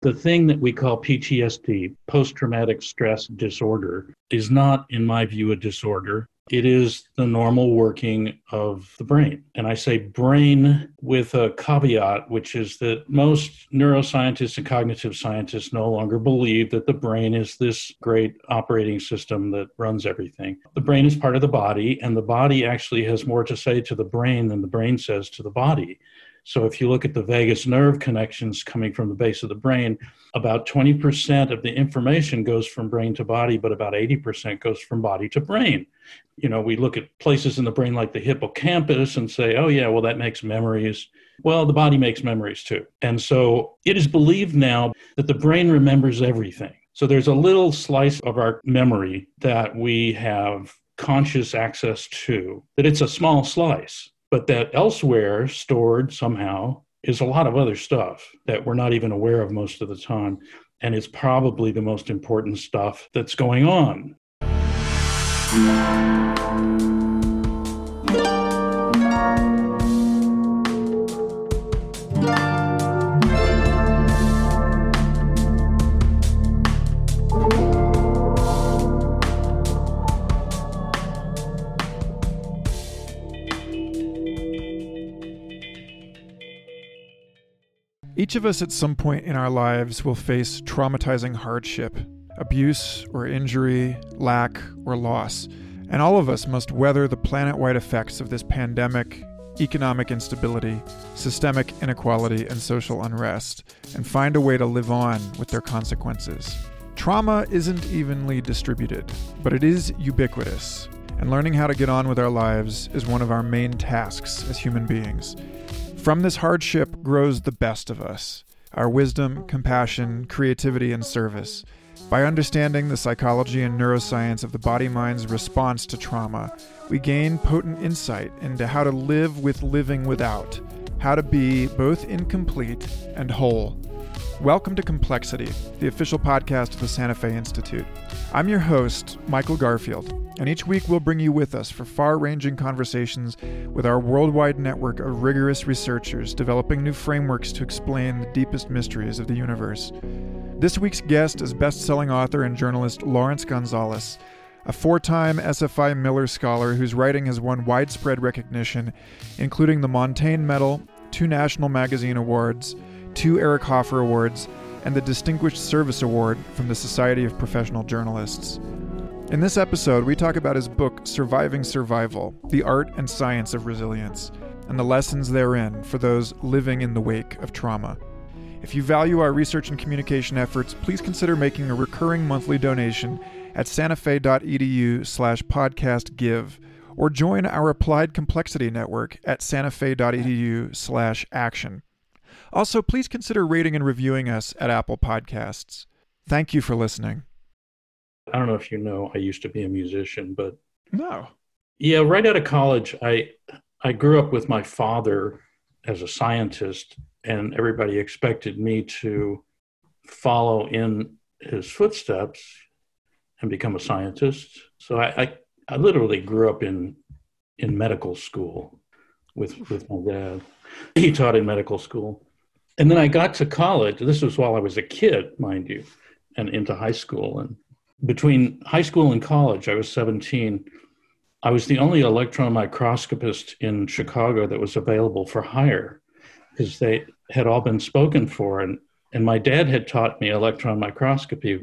The thing that we call PTSD, post traumatic stress disorder, is not, in my view, a disorder. It is the normal working of the brain. And I say brain with a caveat, which is that most neuroscientists and cognitive scientists no longer believe that the brain is this great operating system that runs everything. The brain is part of the body, and the body actually has more to say to the brain than the brain says to the body. So if you look at the vagus nerve connections coming from the base of the brain, about 20% of the information goes from brain to body, but about 80% goes from body to brain. You know, we look at places in the brain like the hippocampus and say, oh, yeah, well, that makes memories. Well, the body makes memories too. And so it is believed now that the brain remembers everything. So there's a little slice of our memory that we have conscious access to, that it's a small slice but that elsewhere stored somehow is a lot of other stuff that we're not even aware of most of the time and it's probably the most important stuff that's going on Each of us at some point in our lives will face traumatizing hardship, abuse or injury, lack or loss. And all of us must weather the planet wide effects of this pandemic, economic instability, systemic inequality, and social unrest, and find a way to live on with their consequences. Trauma isn't evenly distributed, but it is ubiquitous, and learning how to get on with our lives is one of our main tasks as human beings. From this hardship grows the best of us our wisdom, compassion, creativity, and service. By understanding the psychology and neuroscience of the body mind's response to trauma, we gain potent insight into how to live with living without, how to be both incomplete and whole. Welcome to Complexity, the official podcast of the Santa Fe Institute. I'm your host, Michael Garfield, and each week we'll bring you with us for far ranging conversations with our worldwide network of rigorous researchers developing new frameworks to explain the deepest mysteries of the universe. This week's guest is best selling author and journalist Laurence Gonzales, a four time SFI Miller Scholar whose writing has won widespread recognition, including the Montaigne Medal, two National Magazine Awards, two Eric Hoffer Awards, and the Distinguished Service Award from the Society of Professional Journalists. In this episode, we talk about his book, Surviving Survival The Art and Science of Resilience, and the lessons therein for those living in the wake of trauma. If you value our research and communication efforts, please consider making a recurring monthly donation at santafe.edu slash podcastgive or join our Applied Complexity Network at santafe.edu slash action. Also, please consider rating and reviewing us at Apple Podcasts. Thank you for listening. I don't know if you know, I used to be a musician, but no. Yeah, right out of college, I I grew up with my father as a scientist, and everybody expected me to follow in his footsteps and become a scientist. So I, I, I literally grew up in in medical school with with my dad. He taught in medical school. And then I got to college. This was while I was a kid, mind you, and into high school. And between high school and college, I was 17. I was the only electron microscopist in Chicago that was available for hire because they had all been spoken for. And, and my dad had taught me electron microscopy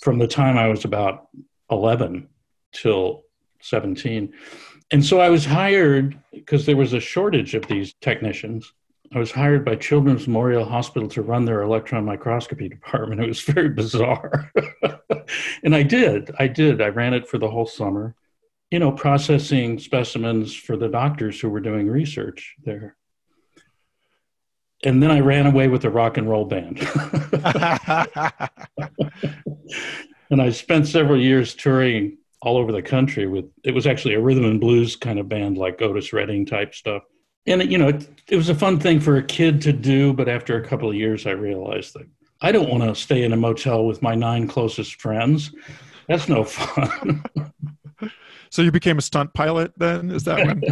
from the time I was about 11 till 17. And so I was hired because there was a shortage of these technicians. I was hired by Children's Memorial Hospital to run their electron microscopy department. It was very bizarre. and I did. I did. I ran it for the whole summer, you know, processing specimens for the doctors who were doing research there. And then I ran away with a rock and roll band. and I spent several years touring all over the country with it was actually a rhythm and blues kind of band like Otis Redding type stuff and you know it, it, was a fun thing for a kid to do but after a couple of years i realized that i don't want to stay in a motel with my nine closest friends that's no fun so you became a stunt pilot then is that when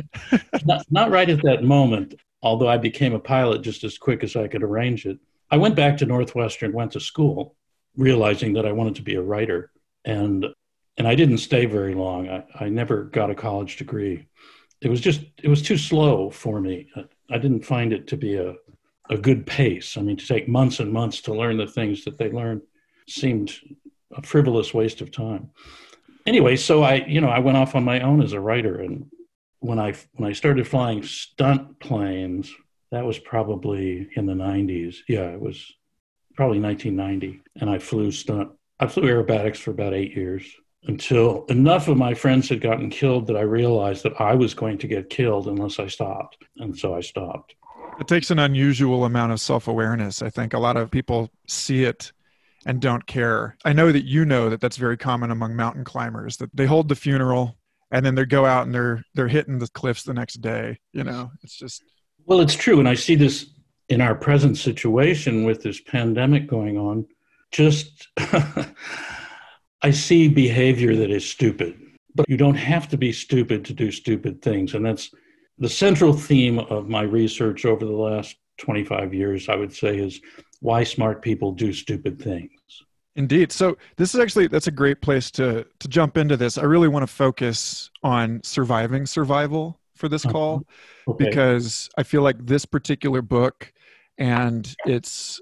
not, not right at that moment although i became a pilot just as quick as i could arrange it I went back to Northwestern, went to school, realizing that I wanted to be a writer. And and I didn't stay very long. I, I never got a college degree. It was just it was too slow for me. I didn't find it to be a a good pace. I mean, to take months and months to learn the things that they learned seemed a frivolous waste of time. Anyway, so I, you know, I went off on my own as a writer, and when I when I started flying stunt planes, that was probably in the 90s. Yeah, it was probably 1990, and I flew stunt. I flew aerobatics for about eight years until enough of my friends had gotten killed that I realized that I was going to get killed unless I stopped, and so I stopped. It takes an unusual amount of self awareness. I think a lot of people see it and don't care. I know that you know that that's very common among mountain climbers that they hold the funeral and then they go out and they're they're hitting the cliffs the next day, you know. It's just Well, it's true and I see this in our present situation with this pandemic going on. Just I see behavior that is stupid. But you don't have to be stupid to do stupid things and that's the central theme of my research over the last 25 years, I would say, is why smart people do stupid things. Indeed. So this is actually that's a great place to to jump into this. I really want to focus on surviving survival for this uh-huh. call okay. because I feel like this particular book and its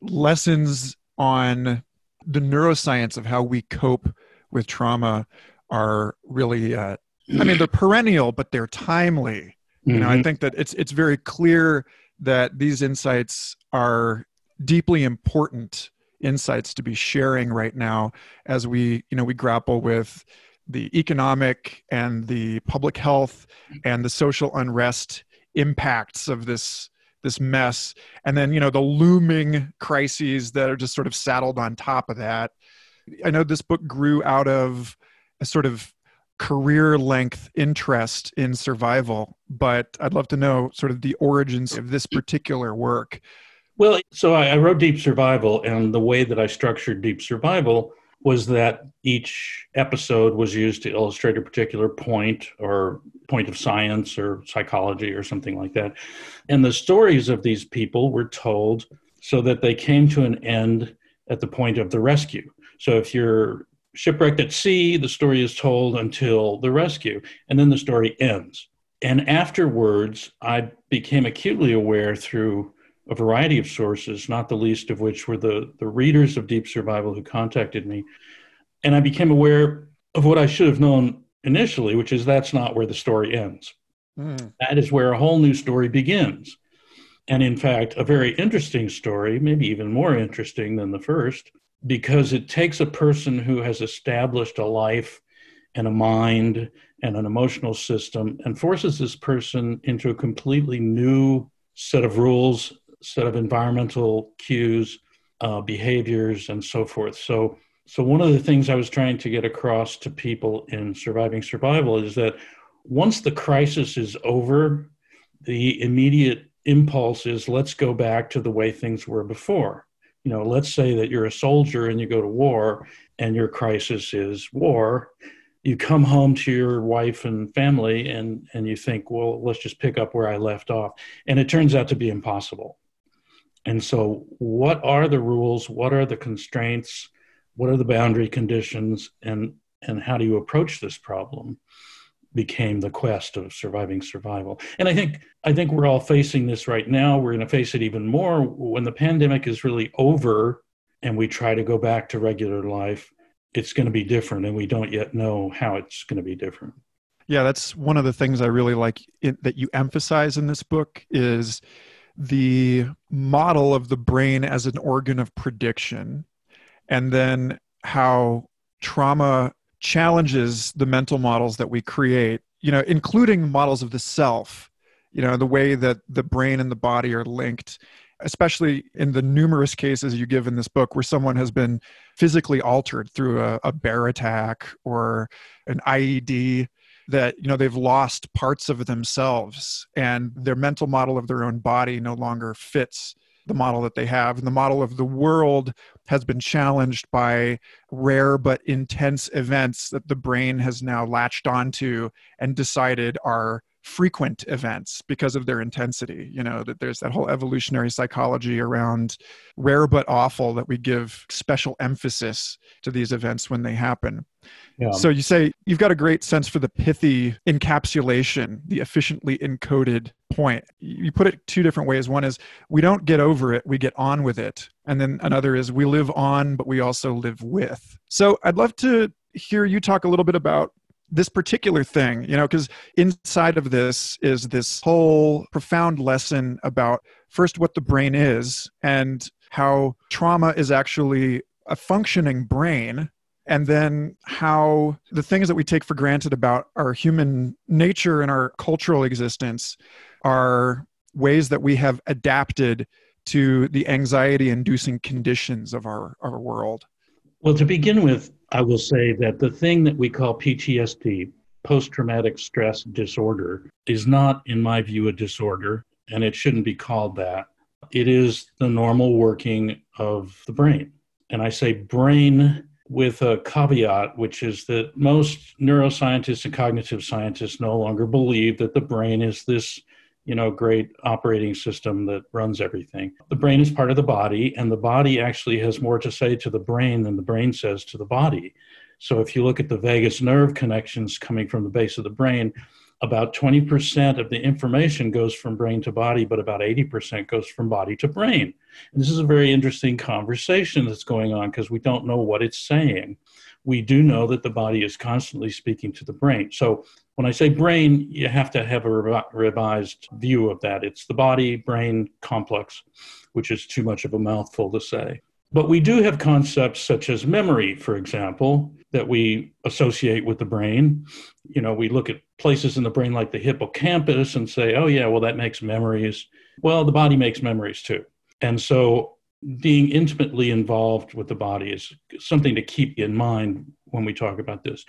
lessons on the neuroscience of how we cope with trauma are really uh, I mean, they're perennial, but they're timely. Mm-hmm. You know, I mm-hmm. think that it's it's very clear that these insights are deeply important insights to be sharing right now as we you know we grapple with the economic and the public health and the social unrest impacts of this this mess and then you know the looming crises that are just sort of saddled on top of that i know this book grew out of a sort of career length interest in survival, but I'd love to know sort of the origins of this particular work. Well, so I, wrote Deep Survival, and the way that I structured Deep Survival was that each episode was used to illustrate a particular point or point of science or psychology or something like that. And the stories of these people were told so that they came to an end at the point of the rescue. So if you're shipwrecked at sea, the story is told until the rescue, and then the story ends. And afterwards, I became acutely aware through a variety of sources, not the least of which were the, the readers of Deep Survival who contacted me. And I became aware of what I should have known initially, which is that's not where the story ends. Mm. That is where a whole new story begins. And in fact, a very interesting story, maybe even more interesting than the first, because it takes a person who has established a life and a mind and an emotional system and forces this person into a completely new set of rules, set of environmental cues, uh, behaviors, and so forth. So, so one of the things I was trying to get across to people in surviving survival is that once the crisis is over, the immediate impulse is let's go back to the way things were before you know, let's say that you're a soldier and you go to war and your crisis is war. You come home to your wife and family and, and you think, well, let's just pick up where I left off. And it turns out to be impossible. And so, what are the rules? What are the constraints? What are the boundary conditions? And, and how do you approach this problem? became the quest of surviving survival. And I think I think we're all facing this right now. We're going to face it even more when the pandemic is really over and we try to go back to regular life. It's going to be different and we don't yet know how it's going to be different. Yeah, that's one of the things I really like it, that you emphasize in this book is the model of the brain as an organ of prediction and then how trauma challenges the mental models that we create, you know, including models of the self, you know, the way that the brain and the body are linked, especially in the numerous cases you give in this book where someone has been physically altered through a, a bear attack or an IED that you know they've lost parts of themselves and their mental model of their own body no longer fits the model that they have. And the model of the world has been challenged by rare but intense events that the brain has now latched onto and decided are frequent events because of their intensity. You know, that there's that whole evolutionary psychology around rare but awful that we give special emphasis to these events when they happen. Yeah. So you say you've got a great sense for the pithy encapsulation, the efficiently encoded point. You put it two different ways. One is we don't get over it, we get on with it. And then another is we live on, but we also live with. So I'd love to hear you talk a little bit about this particular thing, you know, because inside of this is this whole profound lesson about first what the brain is and how trauma is actually a functioning brain and then how the things that we take for granted about our human nature and our cultural existence are ways that we have adapted to the anxiety inducing conditions of our, our world. Well, to begin with, I will say that the thing that we call PTSD, post traumatic stress disorder, is not, in my view, a disorder, and it shouldn't be called that. It is the normal working of the brain. And I say brain with a caveat, which is that most neuroscientists and cognitive scientists no longer believe that the brain is this you know, great operating system that runs everything. The brain is part of the body, and the body actually has more to say to the brain than the brain says to the body. So if you look at the vagus nerve connections coming from the base of the brain, about 20% of the information goes from brain to body, but about 80% goes from body to brain. And this is a very interesting conversation that's going on because we don't know what it's saying. We do know that the body is constantly speaking to the brain. So when I say brain, you have to have a revised view of that. It's the body brain complex, which is too much of a mouthful to say. But we do have concepts such as memory, for example, that we associate with the brain. You know, we look at places in the brain like the hippocampus and say, oh, yeah, well, that makes memories. Well, the body makes memories too. And so being intimately involved with the body is something to keep in mind when we talk about this.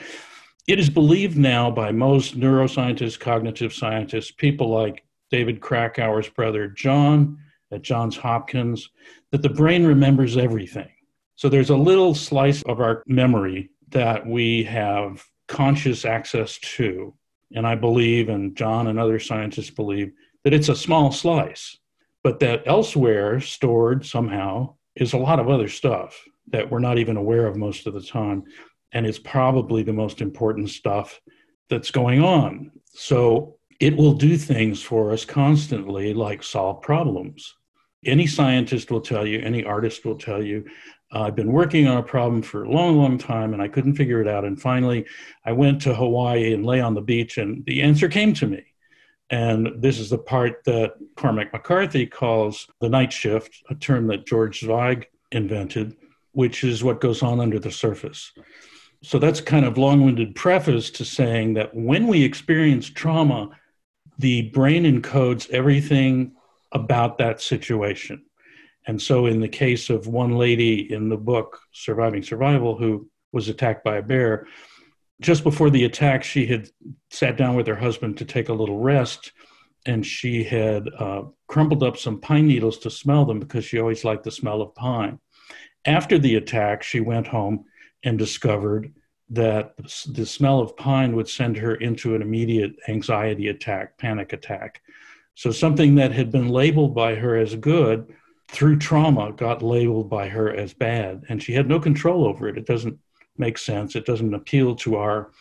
It is believed now by most neuroscientists, cognitive scientists, people like David Krakauer's brother John at Johns Hopkins, that the brain remembers everything. So there's a little slice of our memory that we have conscious access to. And I believe, and John and other scientists believe, that it's a small slice, but that elsewhere, stored somehow, is a lot of other stuff that we're not even aware of most of the time and it's probably the most important stuff that's going on. So it will do things for us constantly, like solve problems. Any scientist will tell you, any artist will tell you, I've been working on a problem for a long, long time and I couldn't figure it out. And finally, I went to Hawaii and lay on the beach, and the answer came to me. And this is the part that Cormac McCarthy calls the night shift, a term that George Zweig invented, which is what goes on under the surface. So that's kind of long-winded preface to saying that when we experience trauma, the brain encodes everything about that situation. And so in the case of one lady in the book Surviving Survival who was attacked by a bear, just before the attack, she had sat down with her husband to take a little rest, and she had uh, crumpled up some pine needles to smell them because she always liked the smell of pine. After the attack, she went home and discovered that the smell of pine would send her into an immediate anxiety attack, panic attack. So something that had been labeled by her as good through trauma got labeled by her as bad, and she had no control over it. It doesn't make sense. It doesn't appeal to our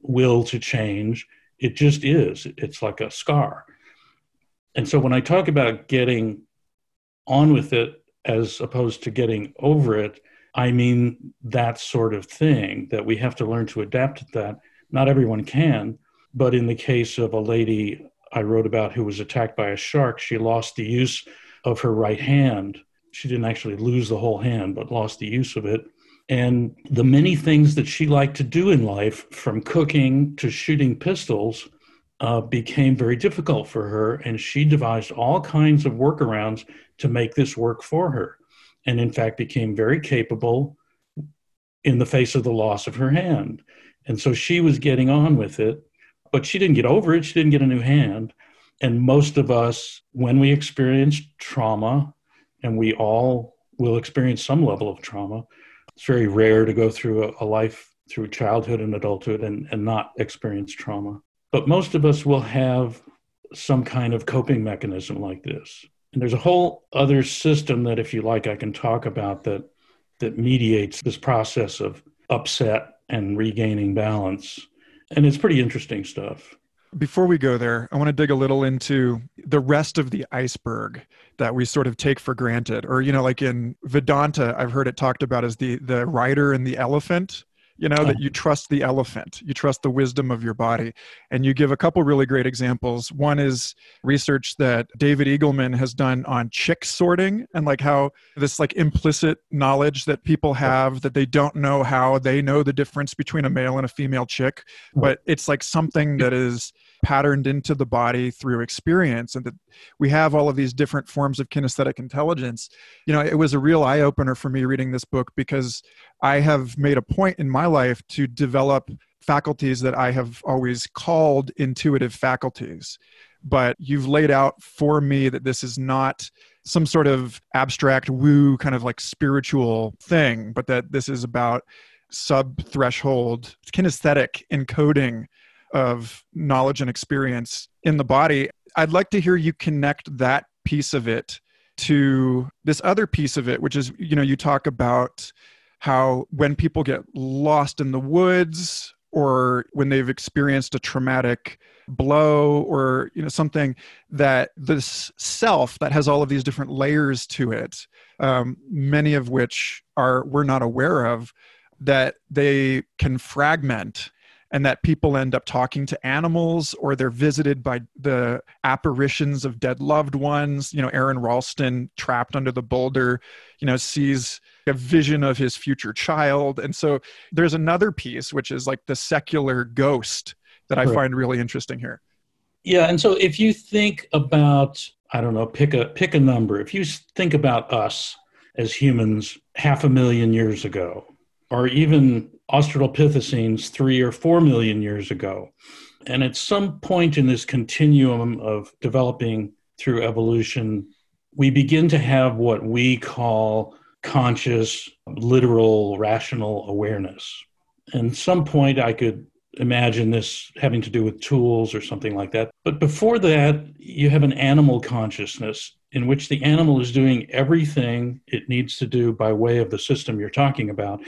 will to change. It just is. It's like a scar. And so when I talk about getting on with it as opposed to getting over it, I mean that sort of thing that we have to learn to adapt to that. Not everyone can, but in the case of a lady I wrote about who was attacked by a shark, she lost the use of her right hand. She didn't actually lose the whole hand, but lost the use of it. And the many things that she liked to do in life, from cooking to shooting pistols, uh, became very difficult for her. And she devised all kinds of workarounds to make this work for her and in fact became very capable in the face of the loss of her hand. And so she was getting on with it, but she didn't get over it. She didn't get a new hand. And most of us, when we experience trauma, and we all will experience some level of trauma, it's very rare to go through a, a life through childhood and adulthood and, and not experience trauma. but most of us will have some kind of coping mechanism like this. And there's a whole other system that, if you like, I can talk about that that mediates this process of upset and regaining balance. And it's pretty interesting stuff. Before we go there, I want to dig a little into the rest of the iceberg that we sort of take for granted. Or, you know, like in Vedanta, I've heard it talked about as the the rider and the elephant you know that you trust the elephant you trust the wisdom of your body. And you give a couple really great examples. One is research that david eagleman has done on chick sorting and like how this like implicit knowledge that people have that they don't know how they know the difference between a male and a female chick but it's like something that is patterned into the body through experience and that we have all of these different forms of kinesthetic intelligence you know it was a real eye opener for me reading this book because i have made a point in my life to develop faculties that i have always called intuitive faculties. But you've laid out for me that this is not some sort of abstract woo kind of like spiritual thing but that this is about sub threshold kinesthetic encoding of knowledge and experience in the body. I'd like to hear you connect that piece of it to this other piece of it, which is, you know, you talk about how when people get lost in the woods or when they've experienced a traumatic blow or you know something that this self that has all of these different layers to it um, many of which are we're not aware of that they can fragment and that people end up talking to animals or they're visited by the apparitions of dead loved ones. You know aaron ralston trapped under the boulder you know sees a vision of his future child. And so there's another piece which is like the secular ghost that i find really interesting here. Yeah and so if you think about i don't know pick a pick a number. If you think about us as humans half a million years ago or even Australopithecines three or four million years ago. And at some point in this continuum of developing through evolution, we begin to have what we call conscious, literal, rational awareness. And some point, I could imagine this having to do with tools or something like that. But before that, you have an animal consciousness in which the animal is doing everything it needs to do by way of the system you're talking about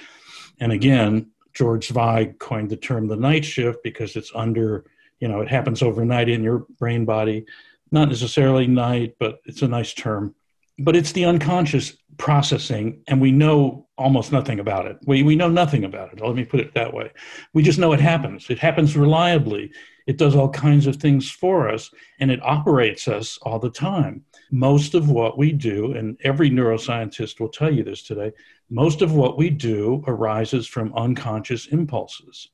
and again, George Zweig coined the term the night shift because it's under, you know, it happens overnight in your brain body. Not necessarily night, but it's a nice term. But it's the unconscious processing, and we know almost nothing about it. We, we know nothing about it. Let me put it that way. We just know it happens. It happens reliably. It does all kinds of things for us, and it operates us all the time. Most of what we do, and every neuroscientist will tell you this today, most of what we do arises from unconscious impulses.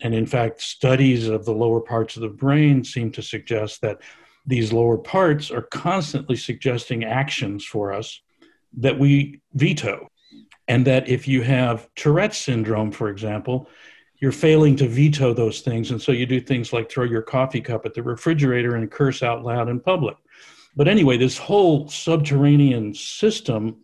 And in fact, studies of the lower parts of the brain seem to suggest that these lower parts are constantly suggesting actions for us that we veto. And that if you have Tourette's syndrome, for example, you're failing to veto those things. And so you do things like throw your coffee cup at the refrigerator and curse out loud in public. But anyway, this whole subterranean system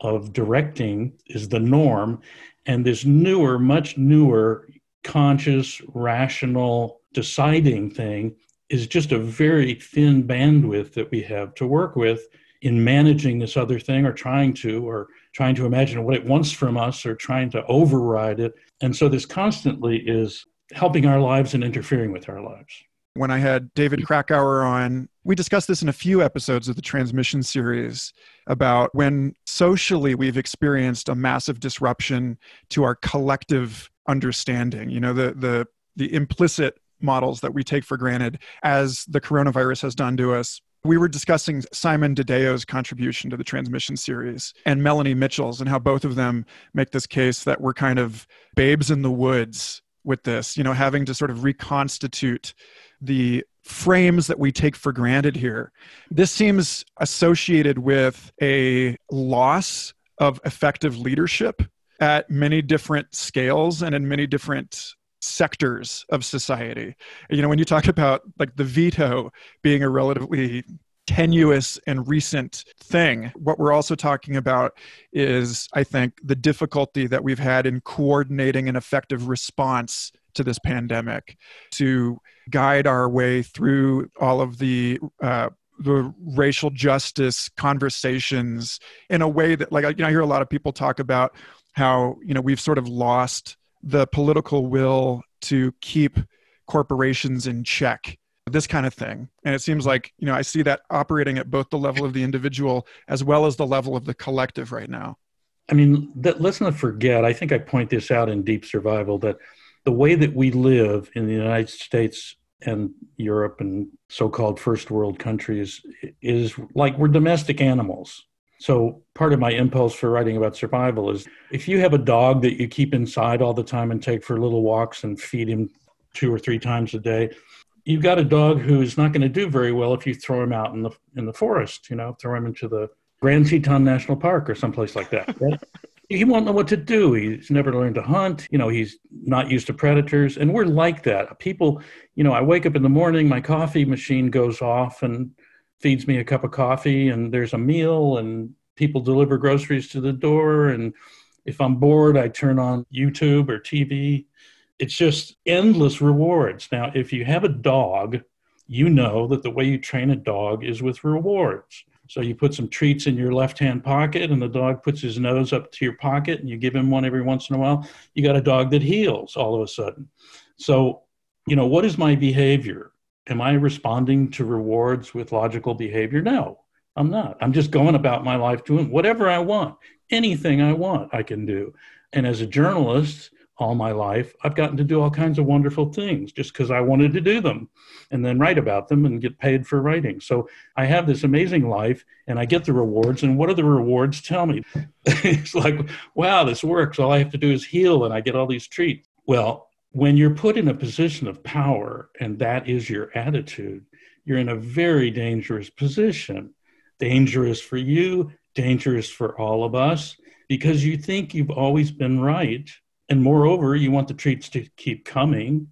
of directing is the norm. And this newer, much newer, conscious, rational, deciding thing is just a very thin bandwidth that we have to work with in managing this other thing or trying to or trying to imagine what it wants from us or trying to override it. And so this constantly is helping our lives and interfering with our lives. When i had david krakauer on we discussed this in a few episodes of the transmission series about when socially we've experienced a massive disruption to our collective understanding you know the the the implicit models that we take for granted as the coronavirus has done to us we were discussing Simon DeDeo's contribution to the transmission series and Melanie Mitchell's, and how both of them make this case that we're kind of babes in the woods with this, you know, having to sort of reconstitute the frames that we take for granted here. This seems associated with a loss of effective leadership at many different scales and in many different sectors of society. You know, when you talk about like the veto being a relatively tenuous and recent thing. What we're also talking about is, I think, the difficulty that we've had in coordinating an effective response to this pandemic to guide our way through all of the uh, the racial justice conversations in a way that like you know I hear a lot of people talk about how you know we've sort of lost the political will to keep corporations in check this kind of thing. And it seems like you know i see that operating at both the level of the individual as well as the level of the collective right now. I mean that, let's not forget i think i point this out in deep survival that the way that we live in the united states and europe and so-called first world countries is like we're domestic animals so part of my impulse for writing about survival is if you have a dog that you keep inside all the time and take for little walks and feed him two or three times a day you've got a dog who's not going to do very well if you throw him out in the in the forest. You know, throw him into the Grand Teton National Park or someplace like that. He won't know what to do. He's never learned to hunt. You know, he's not used to predators, and we're like that. People, you know, I wake up in the morning, my coffee machine goes off and feeds me a cup of coffee, and there's a meal, and people deliver groceries to the door, and if I'm bored, I turn on YouTube or TV it's just endless rewards. Now, if you have a dog, you know that the way you train a dog is with rewards. So you put some treats in your left hand pocket, and the dog puts his nose up to your pocket, and you give him one every once in a while. You got a dog that heels all of a sudden. So, you know, what is my behavior? Am I responding to rewards with logical behavior? No, I'm not. I'm just going about my life doing whatever I want. Anything I want, I can do. And as a journalist, all my life, I've gotten to do all kinds of wonderful things just because I wanted to do them and then write about them and get paid for writing. So I have this amazing life and I get the rewards. And what are the rewards? Tell me. it's like, wow, this works. All I have to do is heel and I get all these treats. Well, when you're put in a position of power and that is your attitude, you're in a very dangerous position. Dangerous for you, dangerous for all of us, because you think you've always been right and moreover, you want the treats to keep coming.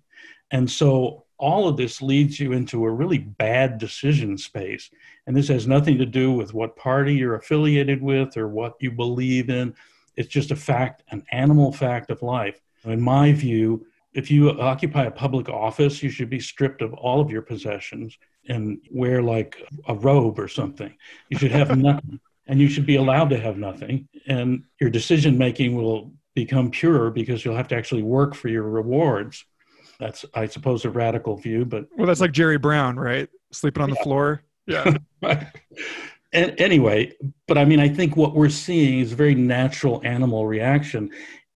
And so all of this leads you into a really bad decision space. And this has nothing to do with what party you're affiliated with or what you believe in. It's just a fact, an animal fact of life. In my view, if you occupy a public office, you should be stripped of all of your possessions and wear like a robe or something. You should have nothing. And you should be allowed to have nothing. And your decision making will become purer because you'll have to actually work for your rewards. That's, I suppose, a radical view, but well, that's like Jerry Brown, right? Sleeping on yeah. the floor. Yeah. right. And anyway, but I mean, I think what we're seeing is a very natural animal reaction.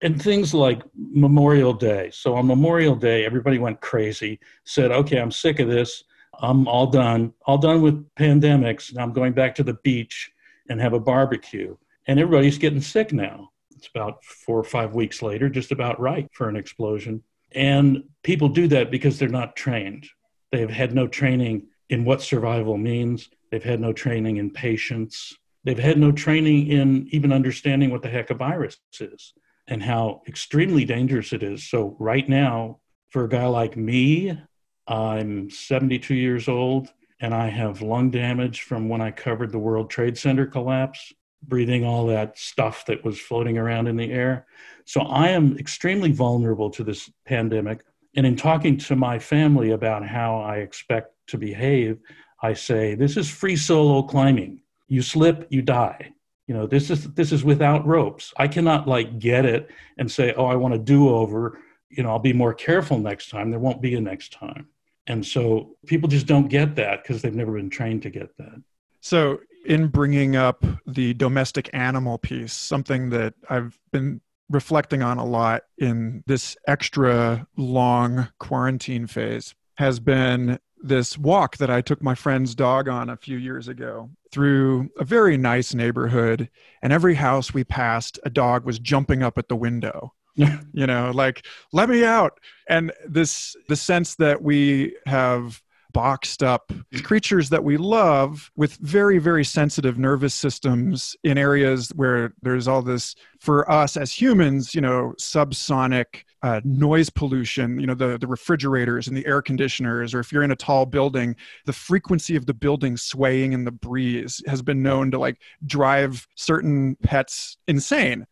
And things like Memorial Day. So on Memorial Day, everybody went crazy, said, okay, I'm sick of this. I'm all done, all done with pandemics. I'm going back to the beach and have a barbecue. And everybody's getting sick now. It's about four or five weeks later, just about right for an explosion. And people do that because they're not trained. They've had no training in what survival means. They've had no training in patience. They've had no training in even understanding what the heck a virus is and how extremely dangerous it is. So, right now, for a guy like me, I'm 72 years old and I have lung damage from when I covered the World Trade Center collapse breathing all that stuff that was floating around in the air. So I am extremely vulnerable to this pandemic. And in talking to my family about how I expect to behave, I say, this is free solo climbing. You slip, you die. You know, this is this is without ropes. I cannot like get it and say, oh, I want a do-over. You know, I'll be more careful next time. There won't be a next time. And so people just don't get that because they've never been trained to get that. So in bringing up the domestic animal piece, something that I've been reflecting on a lot in this extra long quarantine phase has been this walk that I took my friend's dog on a few years ago through a very nice neighborhood. And every house we passed, a dog was jumping up at the window. you know, like, let me out. And this, the sense that we have boxed up creatures that we love with very, very sensitive nervous systems in areas where there's all this for us as humans, you know, subsonic uh, noise pollution, you know, the, the refrigerators and the air conditioners, or if you're in a tall building, the frequency of the building swaying in the breeze has been known to like drive certain pets insane.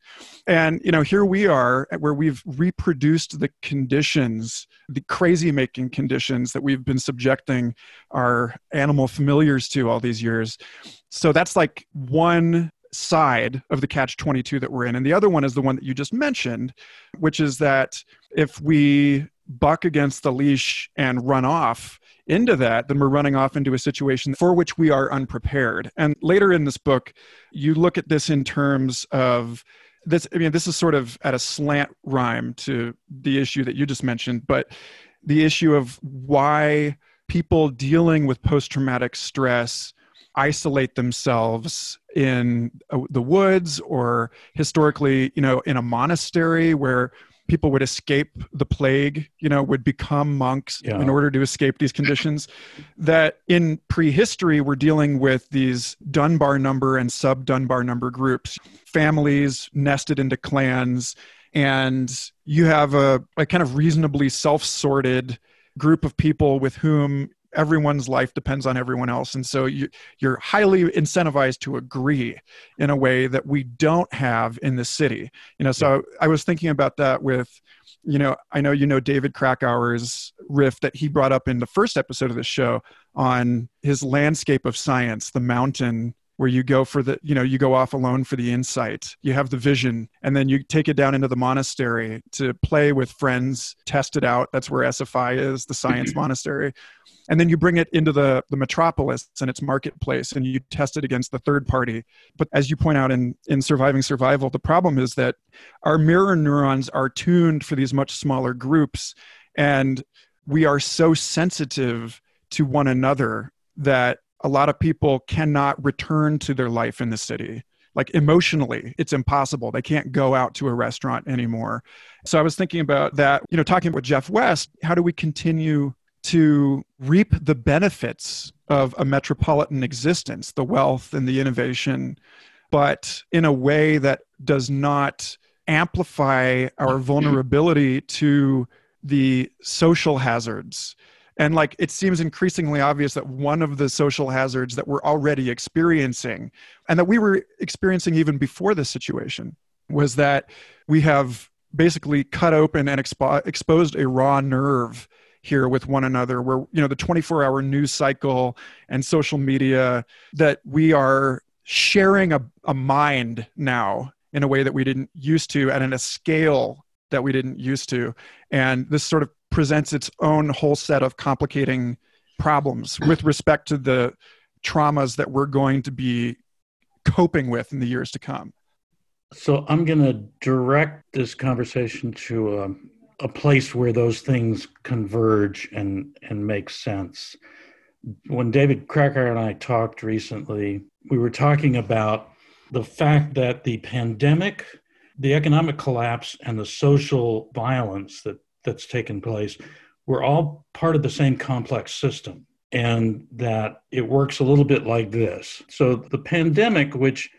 And, you know, here we are where we've reproduced the conditions, the crazy making conditions that we've been subjecting our animal familiars to all these years. So that's like one side of the catch 22 that we're in. And the other one is the one that you just mentioned which is that if we buck against the leash and run off into that then we're running off into a situation for which we are unprepared. And later in this book you look at this in terms of this i mean this is sort of at a slant rhyme to the issue that you just mentioned but the issue of why people dealing with post traumatic stress isolate themselves in uh, the woods or historically you know in a monastery where people would escape the plague you know would become monks yeah. in order to escape these conditions that in prehistory we're dealing with these dunbar number and sub dunbar number groups families nested into clans and you have a, a kind of reasonably self-sorted group of people with whom everyone's life depends on everyone else. And so you, you're highly incentivized to agree in a way that we don't have in the city. You know so i was thinking about that with you know i know you know david krakauer's riff that he brought up in the first episode of the show on his landscape of science the mountain where you go for the you know you go off alone for the insight. You have the vision and then you take it down into the monastery to play with friends test it out. That's where sfi is the science mm-hmm. monastery. And then you bring it into the, the metropolis and its marketplace and you test it against the third party. But as you point out in, in surviving survival the problem is that our mirror neurons are tuned for these much smaller groups and we are so sensitive to one another that a lot of people cannot return to their life in the city. Like emotionally it's impossible. They can't go out to a restaurant anymore. So i was thinking about that you know talking with jeff west how do we continue to reap the benefits of a metropolitan existence the wealth and the innovation but in a way that does not amplify our mm-hmm. vulnerability to the social hazards and like it seems increasingly obvious that one of the social hazards that we're already experiencing and that we were experiencing even before this situation was that we have basically cut open and expo- exposed a raw nerve here with one another where you know the 24 hour news cycle and social media that we are sharing a, a mind now in a way that we didn't used to and in a scale that we didn't used to. And this sort of presents its own whole set of complicating problems with respect to the traumas that we're going to be coping with in the years to come. So I'm going to direct this conversation to a, a, place where those things converge and, and make sense. When David Krakauer and I talked recently, we were talking about the fact that the pandemic, the economic collapse, and the social violence that that's taken place, we're all part of the same complex system. And that it works a little bit like this. So the pandemic, which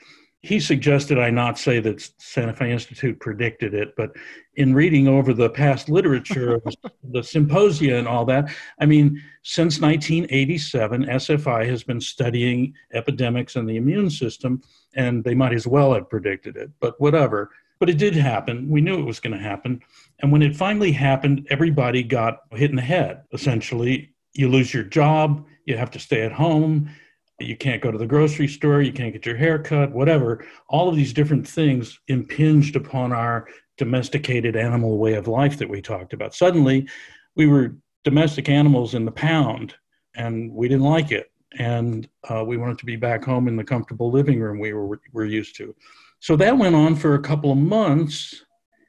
he suggested I not say that Santa Fe Institute predicted it, but in reading over the past literature of the symposia and all that, I mean, since 1987, SFI has been studying epidemics and the immune system, and they might as well have predicted it, but whatever. But it did happen. We knew it was going to happen. And when it finally happened, everybody got hit in the head. Essentially, you lose your job, you have to stay at home, you can't go to the grocery store, you can't get your hair cut, whatever. All of these different things impinged upon our domesticated animal way of life that we talked about. Suddenly, we were domestic animals in the pound, and we didn't like it. And uh, we wanted to be back home in the comfortable living room we were, were used to. So that went on for a couple of months,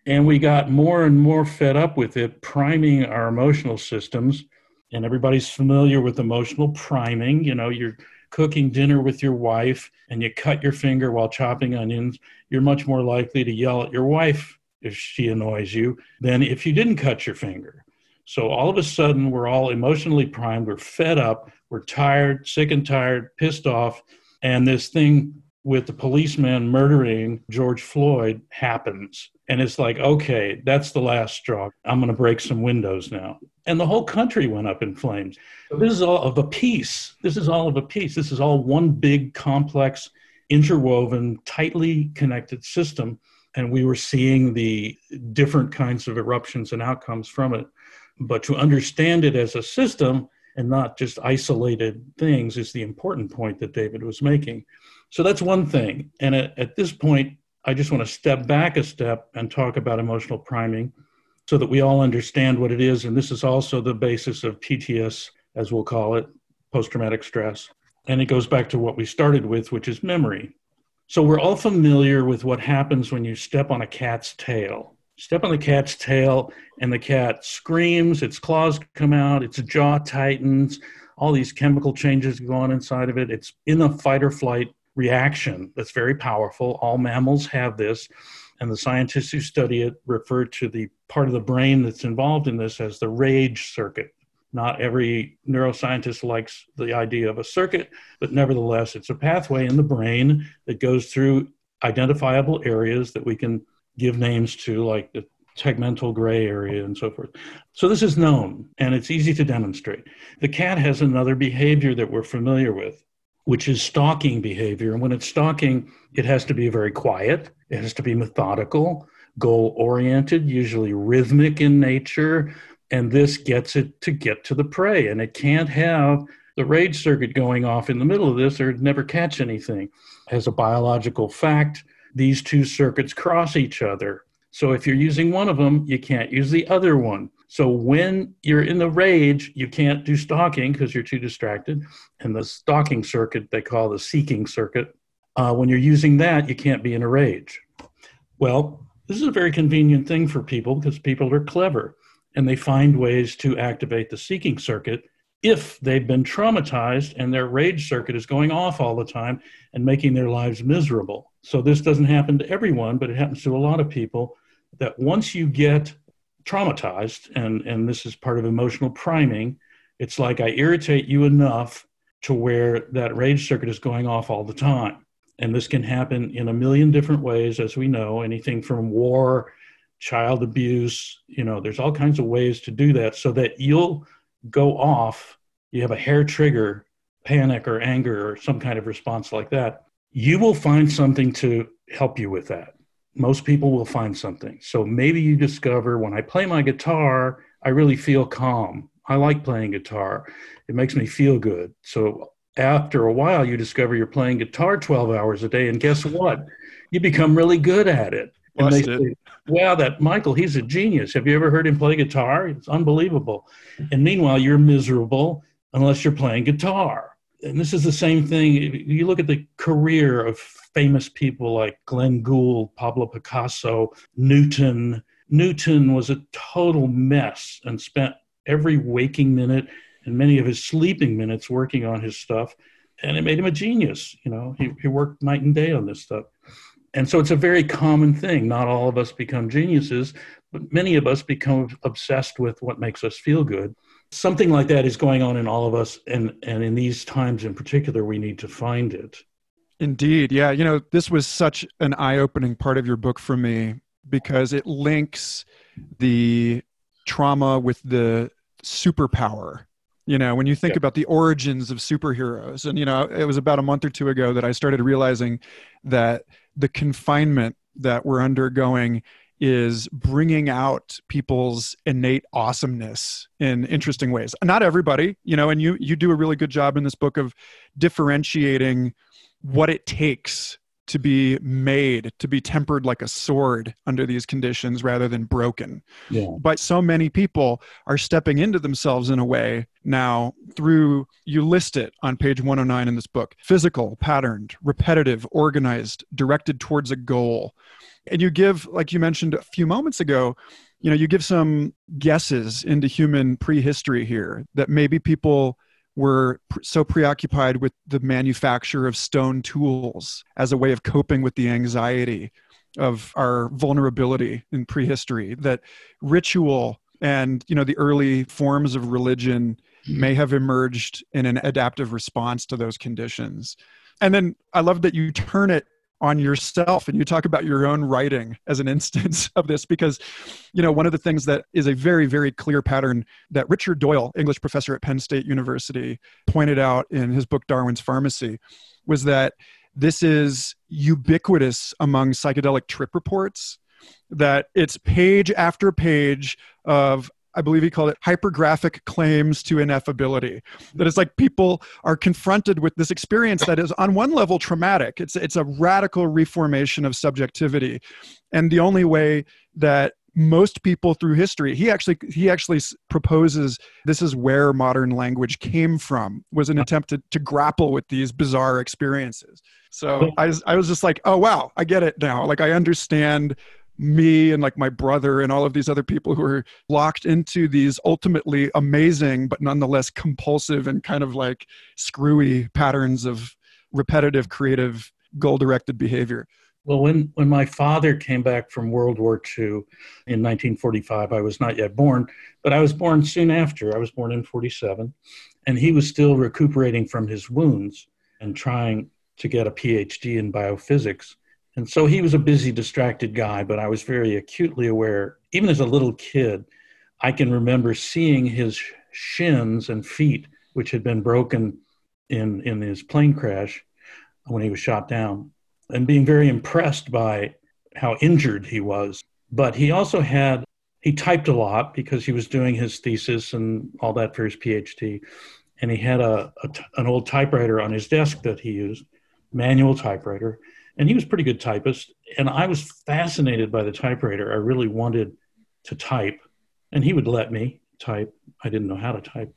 and we got more and more fed up with it, priming our emotional systems. And everybody's familiar with emotional priming. You know, you're cooking dinner with your wife and you cut your finger while chopping onions, you're much more likely to yell at your wife if she annoys you than if you didn't cut your finger. So all of a sudden, we're all emotionally primed, we're fed up, we're tired, sick and tired, pissed off, and this thing with the policeman murdering George Floyd happens. And it's like, okay, that's the last straw. I'm going to break some windows now. And the whole country went up in flames. This is all of a piece. This is all of a piece. This is all one big, complex, interwoven, tightly connected system. And we were seeing the different kinds of eruptions and outcomes from it. But to understand it as a system and not just isolated things is the important point that David was making. So that's one thing. And at, at this point, I just want to step back a step and talk about emotional priming so that we all understand what it is. And this is also the basis of PTS, as we'll call it, post traumatic stress. And it goes back to what we started with, which is memory. So we're all familiar with what happens when you step on a cat's tail. Step on the cat's tail, and the cat screams, its claws come out, its jaw tightens, all these chemical changes go on inside of it. It's in a fight or flight reaction that's very powerful. All mammals have this. And the scientists who study it refer to the part of the brain that's involved in this as the rage circuit. Not every neuroscientist likes the idea of a circuit, but nevertheless, it's a pathway in the brain that goes through identifiable areas that we can give names to, like the tegmental gray area and so forth. So this is known and it's easy to demonstrate. The cat has another behavior that we're familiar with which is stalking behavior. And when it's stalking, it has to be very quiet, it has to be methodical, goal oriented, usually rhythmic in nature. And this gets it to get to the prey. And it can't have the rage circuit going off in the middle of this or never catch anything. As a biological fact, these two circuits cross each other. So if you're using one of them, you can't use the other one. So when you're in the rage, you can't do stalking because you're too distracted. And the stalking circuit, they call the seeking circuit. Uh, when you're using that, you can't be in a rage. Well, this is a very convenient thing for people because people are clever and they find ways to activate the seeking circuit if they've been traumatized and their rage circuit is going off all the time and making their lives miserable. So this doesn't happen to everyone, but it happens to a lot of people that once you get traumatized, and, and this is part of emotional priming, it's like I irritate you enough to where that rage circuit is going off all the time. And this can happen in a million different ways, as we know, anything from war, child abuse, you know, there's all kinds of ways to do that so that you'll go off, you have a hair trigger, panic or anger or some kind of response like that. You will find something to help you with that most people will find something. So maybe you discover when I play my guitar, I really feel calm. I like playing guitar. It makes me feel good. So after a while, you discover you're playing guitar 12 hours a day. And guess what? You become really good at it. And they say, wow, that Michael, he's a genius. Have you ever heard him play guitar? It's unbelievable. And meanwhile, you're miserable unless you're playing guitar. And this is the same thing. You look at the career of famous people like Glenn Gould, Pablo Picasso, Newton. Newton was a total mess and spent every waking minute and many of his sleeping minutes working on his stuff. And it made him a genius. You know, he, he worked night and day on this stuff. And so it's a very common thing. Not all of us become geniuses, but many of us become obsessed with what makes us feel good. Something like that is going on in all of us. And, and in these times in particular, we need to find it. Indeed. Yeah. You know, this was such an eye opening part of your book for me because it links the trauma with the superpower. You know, when you think yeah. about the origins of superheroes, and, you know, it was about a month or two ago that I started realizing that the confinement that we're undergoing is bringing out people's innate awesomeness in interesting ways. Not everybody, you know, and you you do a really good job in this book of differentiating what it takes to be made to be tempered like a sword under these conditions rather than broken. Yeah. But so many people are stepping into themselves in a way now through you list it on page 109 in this book physical, patterned, repetitive, organized, directed towards a goal. And you give like you mentioned a few moments ago, you know, you give some guesses into human prehistory here that maybe people were so preoccupied with the manufacture of stone tools as a way of coping with the anxiety of our vulnerability in prehistory that ritual and you know the early forms of religion hmm. may have emerged in an adaptive response to those conditions. And then I love that you turn it on yourself and you talk about your own writing as an instance of this because you know one of the things that is a very very clear pattern that richard doyle english professor at penn state university pointed out in his book darwin's pharmacy was that this is ubiquitous among psychedelic trip reports that it's page after page of I believe he called it hypergraphic claims to ineffability. That it's like people are confronted with this experience that is, on one level, traumatic. It's it's a radical reformation of subjectivity, and the only way that most people through history he actually he actually proposes this is where modern language came from was an attempt to, to grapple with these bizarre experiences so I I was just like oh wow i get it now like i understand me and like my brother and all of these other people who are locked into these ultimately amazing but nonetheless compulsive and kind of like screwy patterns of repetitive creative goal directed behavior. Well when when my father came back from world war ii in 1945 i was not yet born but i was born soon after. I was born in 47 and he was still recuperating from his wounds and trying to get a phd in biophysics and so he was a busy, distracted guy, but I was very acutely aware, even as a little kid, I can remember seeing his shins and feet, which had been broken in, in his plane crash when he was shot down, and being very impressed by how injured he was. But he also had, he typed a lot because he was doing his thesis and all that for his PhD. And he had a, a an old typewriter on his desk that he used, manual typewriter and he was pretty good typist. And i was fascinated by the typewriter. I really wanted to type. And he would let me type. I didn't know how to type.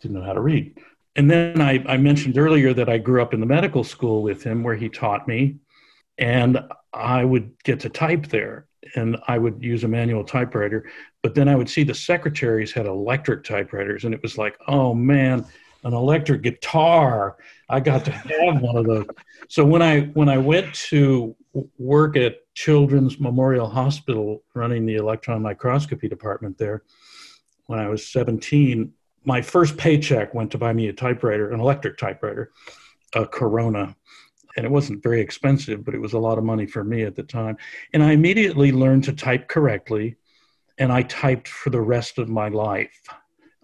Didn't know how to read. And then I, I mentioned earlier that i grew up in the medical school with him where he taught me. And i would get to type there. And i would use a manual typewriter. But then i would see the secretaries had electric typewriters. And it was like oh man an electric guitar. I got to have one of those. So when I when I went to work at Children's Memorial Hospital, running the electron microscopy department there, when I was 17, my first paycheck went to buy me a typewriter, an electric typewriter, a Corona. And it wasn't very expensive, but it was a lot of money for me at the time. And I immediately learned to type correctly, and I typed for the rest of my life.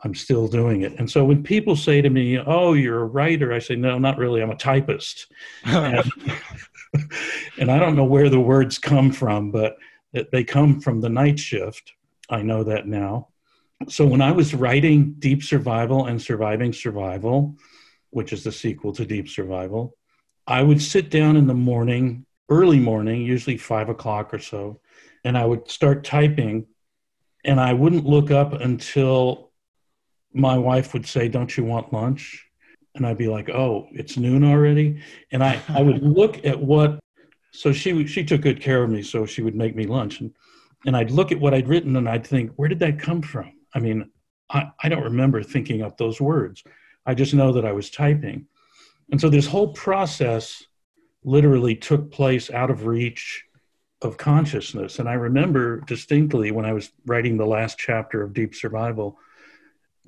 I'm still doing it. And so when people say to me, "Oh, you're a writer," I say, "No, not really. I'm a typist." and, and I don't know where the words come from, but they come from the night shift. I know that now. So when I was writing Deep Survival and Surviving Survival, which is the sequel to Deep Survival, I would sit down in the morning, early morning, usually five o'clock or so, and I would start typing, and I wouldn't look up until my wife would say, Don't you want lunch? And I'd be like, Oh, it's noon already. And I, I would look at what, so she, she took good care of me. So she would make me lunch. And, and I'd look at what I'd written and I'd think, Where did that come from? I mean, I, I don't remember thinking up those words. I just know that I was typing. And so this whole process literally took place out of reach of consciousness. And I remember distinctly when I was writing the last chapter of Deep Survival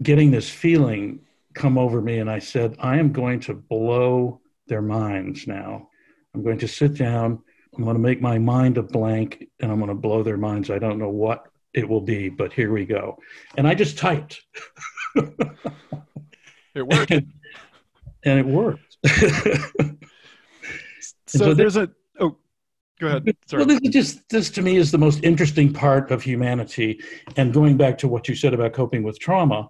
getting this feeling come over me, and I said, I am going to blow their minds now. I'm going to sit down. I'm going to make my mind a blank and I'm going to blow their minds. I don't know what it will be, but here we go. And I just typed. it worked. and, and it worked. so, so, there's a oh go ahead Sorry. well this is just this to me is the most interesting part of humanity and going back to what you said about coping with trauma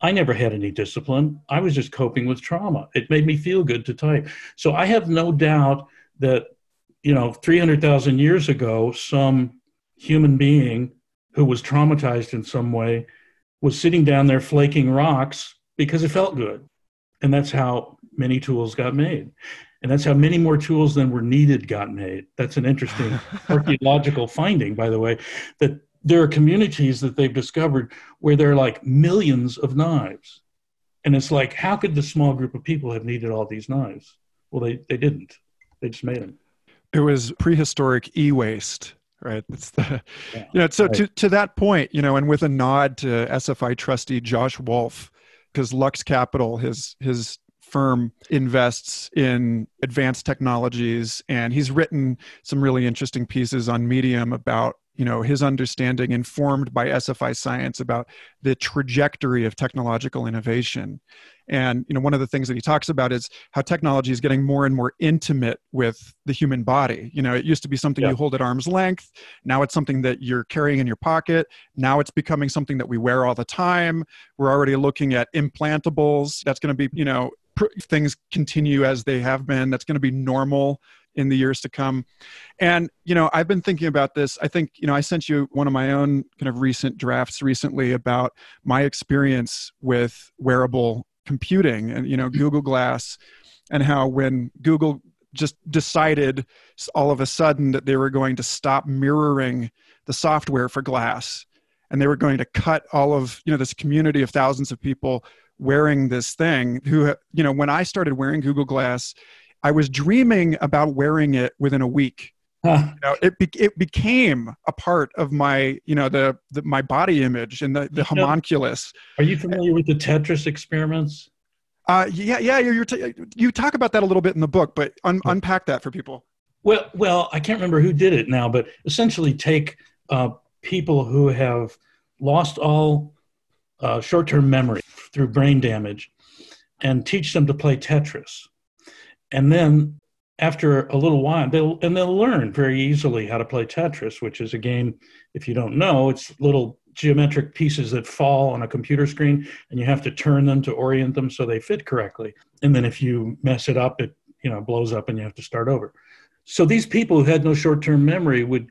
I never had any discipline. I was just coping with trauma. It made me feel good to type. So I have no doubt that, you know, 300,000 years ago, some human being who was traumatized in some way was sitting down there flaking rocks because it felt good. And that's how many tools got made. And that's how many more tools than were needed got made. That's an interesting archaeological finding, by the way, that there are communities that they've discovered where there are like millions of knives. And it's like, how could this small group of people have needed all these knives? Well, they, they didn't. They just made them. It was prehistoric e waste, right? It's the, yeah, you know, so right. to, to that point, you know, and with a nod to SFI trustee Josh Wolfe, because Lux Capital, his, his firm invests in advanced technologies and he's written some really interesting pieces on medium about you know his understanding informed by sfi science about the trajectory of technological innovation. And you know one of the things that he talks about is how technology is getting more and more intimate with the human body. You know it used to be something yeah. you hold at arm's length. Now it's something that you're carrying in your pocket. Now it's becoming something that we wear all the time. We're already looking at implantables. That's going to be you know things continue as they have been. That's going to be normal in the years to come. And, you know, I've been thinking about this. I think, you know, I sent you one of my own kind of recent drafts recently about my experience with wearable computing and, you know, mm-hmm. Google Glass and how when Google just decided all of a sudden that they were going to stop mirroring the software for glass and they were going to cut all of you know this community of thousands of people wearing this thing who you know when i started wearing google glass I was dreaming about wearing it within a week. Huh. You know, it be- it became a part of my you know the, the my body image and the the homunculus. Are you familiar with the Tetris experiments? Uh, yeah, yeah. You're, you're t- you talk about that a little bit in the book, but un- unpack that for people. Well, well, I can't remember who did it now, but essentially take uh, people who have lost all uh, short-term memory through brain damage, and teach them to play Tetris and then after a little while they'll and they'll learn very easily how to play tetris which is a game if you don't know it's little geometric pieces that fall on a computer screen and you have to turn them to orient them so they fit correctly. And then if you mess it up it you know blows up and you have to start over. So these people who had no short-term memory would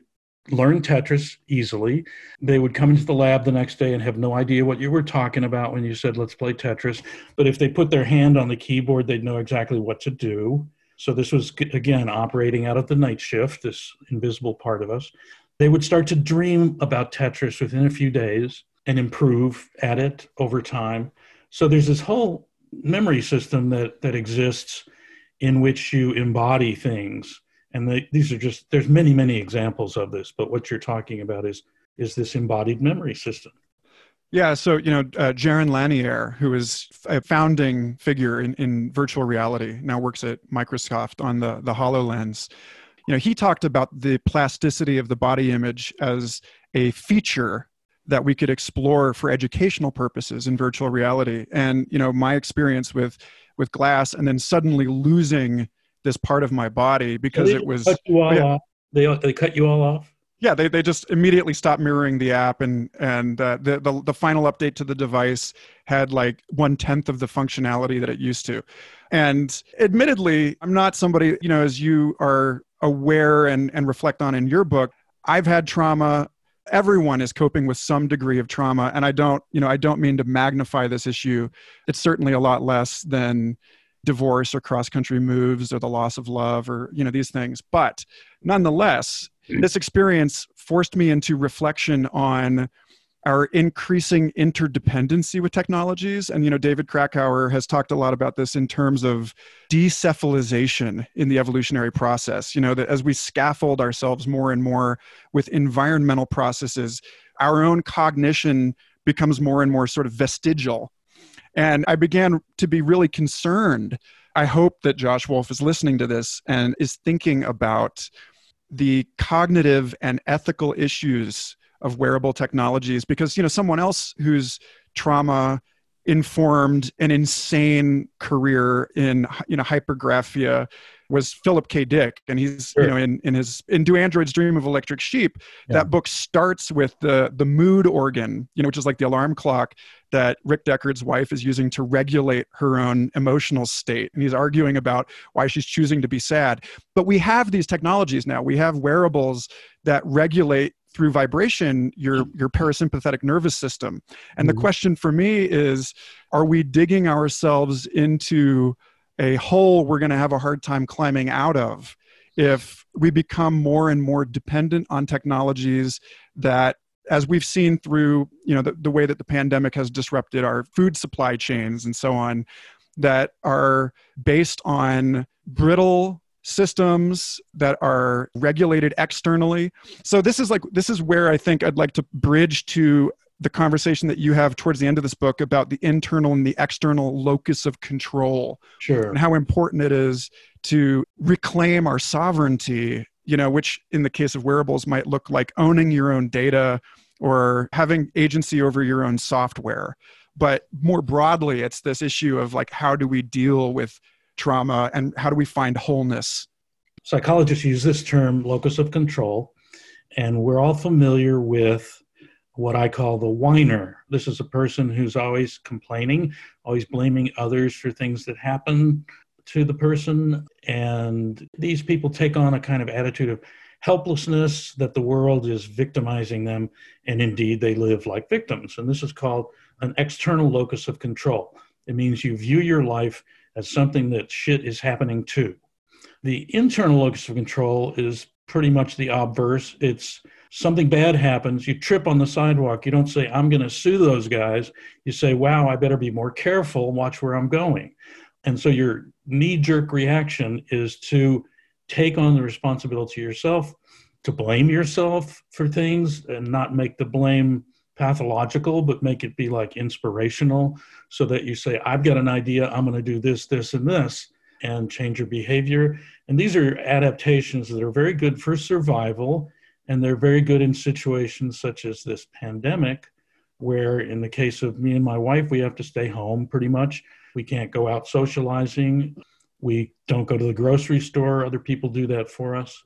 learn tetris easily. They would come into the lab the next day and have no idea what you were talking about when you said let's play tetris. But if they put their hand on the keyboard they'd know exactly what to do. So this was again operating out of the night shift this invisible part of us. They would start to dream about tetris within a few days and improve at it over time. So there's this whole memory system that that exists in which you embody things and they, these are just there's many many examples of this but what you're talking about is is this embodied memory system. Yeah so you know uh, jaron lanier who is a founding figure in, in virtual reality now works at microsoft on the the hololens. You know he talked about the plasticity of the body image as a feature that we could explore for educational purposes in virtual reality. And you know my experience with with glass and then suddenly losing this part of my body because it was cut you all yeah. off. They they cut you all off. Yeah, they, they just immediately stopped mirroring the app, and and uh, the, the the final update to the device had like one tenth of the functionality that it used to. And admittedly, I'm not somebody you know as you are aware and and reflect on in your book. I've had trauma everyone is coping with some degree of trauma and i don't you know i don't mean to magnify this issue it's certainly a lot less than divorce or cross country moves or the loss of love or you know these things but nonetheless hmm. this experience forced me into reflection on our increasing interdependency with technologies and you know david krakauer has talked a lot about this in terms of decephalization in the evolutionary process you know that as we scaffold ourselves more and more with environmental processes our own cognition becomes more and more sort of vestigial and I began to be really concerned. I hope that Josh Wolfe is listening to this and is thinking about the cognitive and ethical issues of wearable technologies because you know someone else who's trauma informed an insane career in you know hypergraphia was Philip K. Dick, and he's sure. you know in in his in Do Androids Dream of Electric Sheep. Yeah. That book starts with the the mood organ, you know, which is like the alarm clock that Rick Deckard's wife is using to regulate her own emotional state, and he's arguing about why she's choosing to be sad. But we have these technologies now. We have wearables that regulate through vibration your your parasympathetic nervous system and mm-hmm. the question for me is are we digging ourselves into a hole we're going to have a hard time climbing out of if we become more and more dependent on technologies that as we've seen through you know the, the way that the pandemic has disrupted our food supply chains and so on that are based on brittle systems that are regulated externally. So this is like this is where i think i'd like to bridge to the conversation that you have towards the end of this book about the internal and the external locus of control. Sure. And how important it is to reclaim our sovereignty, you know, which in the case of wearables might look like owning your own data or having agency over your own software. But more broadly, it's this issue of like, how do we deal with trauma and how do we find wholeness? Psychologists use this term locus of control, and we're all familiar with what I call the whiner. This is a person who's always complaining, always blaming others for things that happen to the person. And these people take on a kind of attitude of helplessness that the world is victimizing them. And indeed, they live like victims. And this is called an external locus of control. It means you view your life as something that shit is happening to. The internal locus of control is pretty much the obverse. It's something bad happens, you trip on the sidewalk, you don't say, I'm going to sue those guys. You say, wow, I better be more careful and watch where I'm going. And so your knee jerk reaction is to take on the responsibility yourself, to blame yourself for things and not make the blame pathological, but make it be like inspirational so that you say, I've got an idea, I'm going to do this, this, and this, and change your behavior. And these are adaptations that are very good for survival and they're very good in situations such as this pandemic, where in the case of me and my wife, we have to stay home pretty much. We can't go out socializing. We don't go to the grocery store. Other people do that for us.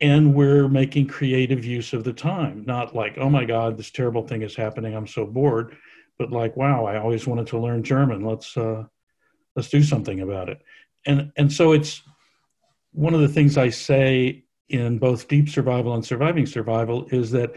And we're making creative use of the time, not like, oh my God, this terrible thing is happening. I'm so bored. But like, wow, I always wanted to learn German. Let's uh, let's do something about it. And and so it's one of the things I say in both deep survival and surviving survival is that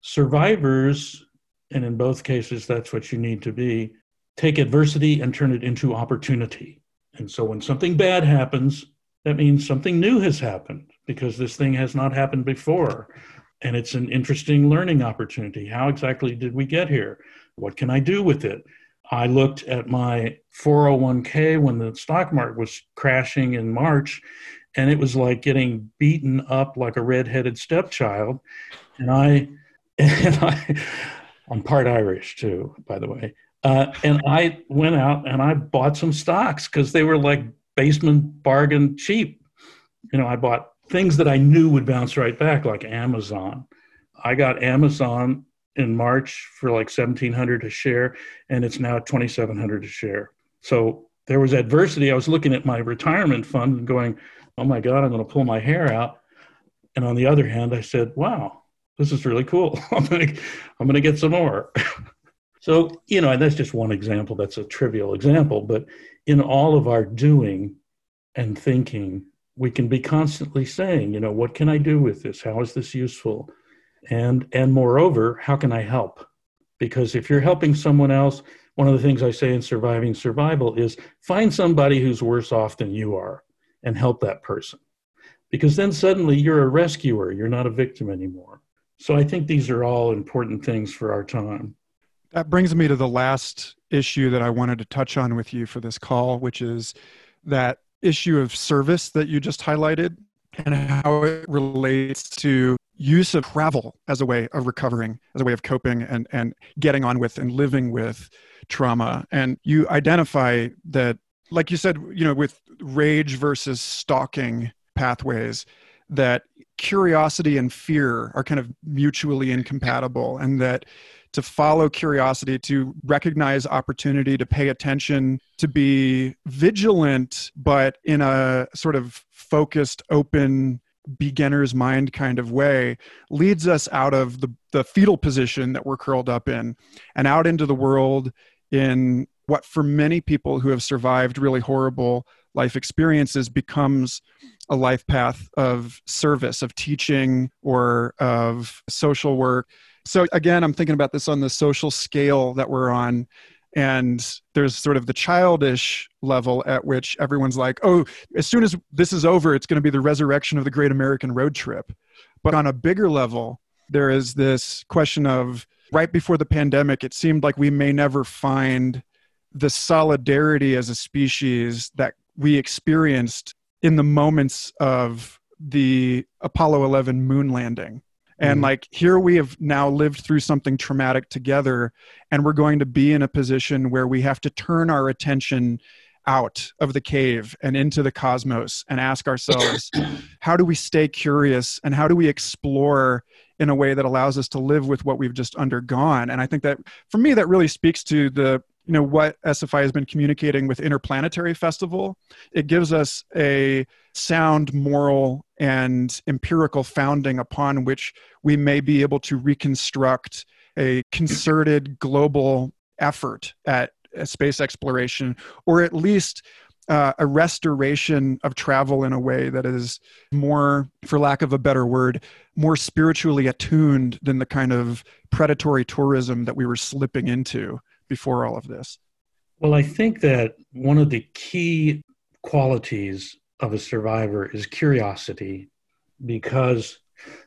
survivors, and in both cases, that's what you need to be, take adversity and turn it into opportunity. And so when something bad happens, that means something new has happened because this thing has not happened before. And it's an interesting learning opportunity. How exactly did we get here? What can I do with it? I looked at my 401k when the stock market was crashing in March, and it was like getting beaten up like a redheaded stepchild. And I, and I, I'm part Irish too, by the way. Uh, and I went out and I bought some stocks because they were like basement bargain cheap. You know, I bought things that I knew would bounce right back, like Amazon. I got Amazon in March for like 1700 a share, and it's now 2700 a share. So there was adversity. I was looking at my retirement fund and going, oh my God, I'm going to pull my hair out. And on the other hand, I said, wow, this is really cool. I'm going to, I'm to get some more. so, you know, and that's just one example. That's a trivial example. But in all of our doing and thinking, we can be constantly saying, you know, what can I do with this? How is this useful? And, and moreover, how can I help? Because if you're helping someone else, one of the things I say in surviving survival is find somebody who's worse off than you are and help that person. Because then suddenly you're a rescuer, you're not a victim anymore. So I think these are all important things for our time. That brings me to the last issue that I wanted to touch on with you for this call, which is that issue of service that you just highlighted and how it relates to use of travel as a way of recovering, as a way of coping and, and getting on with and living with trauma. And you identify that like you said, you know, with rage versus stalking pathways, that curiosity and fear are kind of mutually incompatible, and that to follow curiosity, to recognize opportunity, to pay attention, to be vigilant, but in a sort of focused, open, beginner's mind kind of way leads us out of the, the fetal position that we're curled up in and out into the world in what for many people who have survived really horrible life experiences becomes a life path of service, of teaching, or of social work. So, again, I'm thinking about this on the social scale that we're on. And there's sort of the childish level at which everyone's like, oh, as soon as this is over, it's going to be the resurrection of the great American road trip. But on a bigger level, there is this question of right before the pandemic, it seemed like we may never find the solidarity as a species that we experienced in the moments of the Apollo 11 moon landing. And mm. like here we have now lived through something traumatic together, and we're going to be in a position where we have to turn our attention out of the cave and into the cosmos and ask ourselves how do we stay curious and how do we explore in a way that allows us to live with what we've just undergone and i think that for me that really speaks to the you know what SFI has been communicating with Interplanetary Festival. It gives us a sound moral and empirical founding upon which we may be able to reconstruct a concerted global effort at space exploration, or at least uh, a restoration of travel in a way that is more, for lack of a better word, more spiritually attuned than the kind of predatory tourism that we were slipping into before all of this? Well, I think that one of the key qualities of a survivor is curiosity because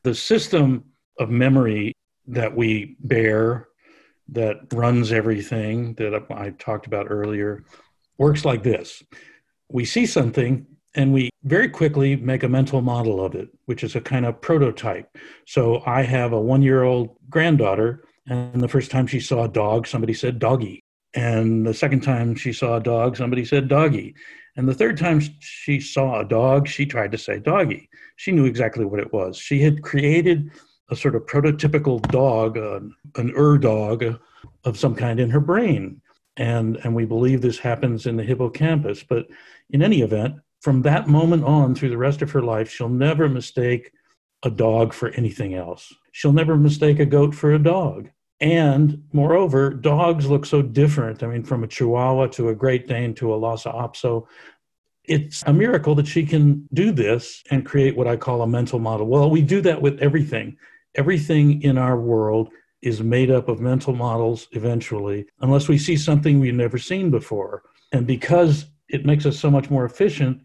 the system of memory that we bear that runs everything that I talked about earlier works like this. We see something and we very quickly make a mental model of it, which is a kind of prototype. So I have a one year old granddaughter, and the first time she saw a dog, somebody said doggy. And the second time she saw a dog, somebody said doggy. And the third time she saw a dog, she tried to say doggy. She knew exactly what it was. She had created a sort of prototypical dog, uh, an ur dog of some kind in her brain. And, and we believe this happens in the hippocampus. But in any event, from that moment on through the rest of her life, she'll never mistake a dog for anything else. She'll never mistake a goat for a dog. And moreover, dogs look so different. I mean, from a Chihuahua to a Great Dane to a Lhasa Apso, it's a miracle that she can do this and create what I call a mental model. Well, we do that with everything everything in our world is made up of mental models eventually, unless we see something we've never seen before. And because it makes us so much more efficient,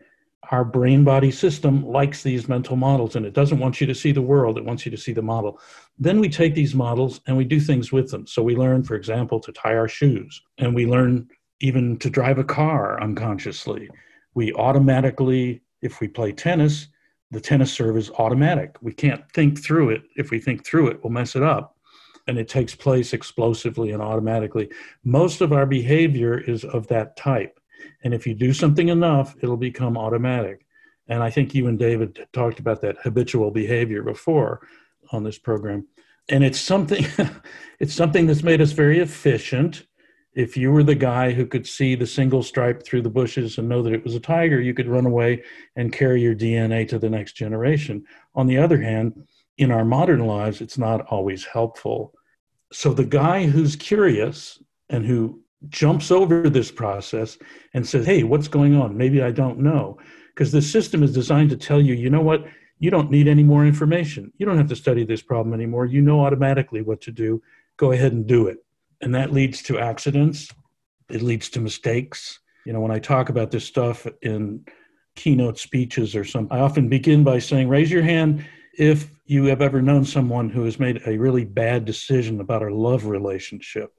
our brain body system likes these mental models and it doesn't want you to see the world, it wants you to see the model. Then we take these models and we do things with them. So we learn, for example, to tie our shoes, and we learn even to drive a car unconsciously. We automatically, if we play tennis, the tennis serve is automatic. We can't think through it. If we think through it, we'll mess it up. And it takes place explosively and automatically. Most of our behavior is of that type. And if you do something enough, it'll become automatic. And I think you and David talked about that habitual behavior before on this program. And it's something it's something that's made us very efficient if you were the guy who could see the single stripe through the bushes and know that it was a tiger, you could run away and carry your DNA to the next generation. On the other hand, in our modern lives, it's not always helpful. So the guy who's curious and who jumps over this process and says, Hey, what's going on? Maybe I don't know. Because the system is designed to tell you, you know what? You don't need any more information. You don't have to study this problem anymore. You know automatically what to do. Go ahead and do it and that leads to accidents it leads to mistakes you know when i talk about this stuff in keynote speeches or something i often begin by saying raise your hand if you have ever known someone who has made a really bad decision about a love relationship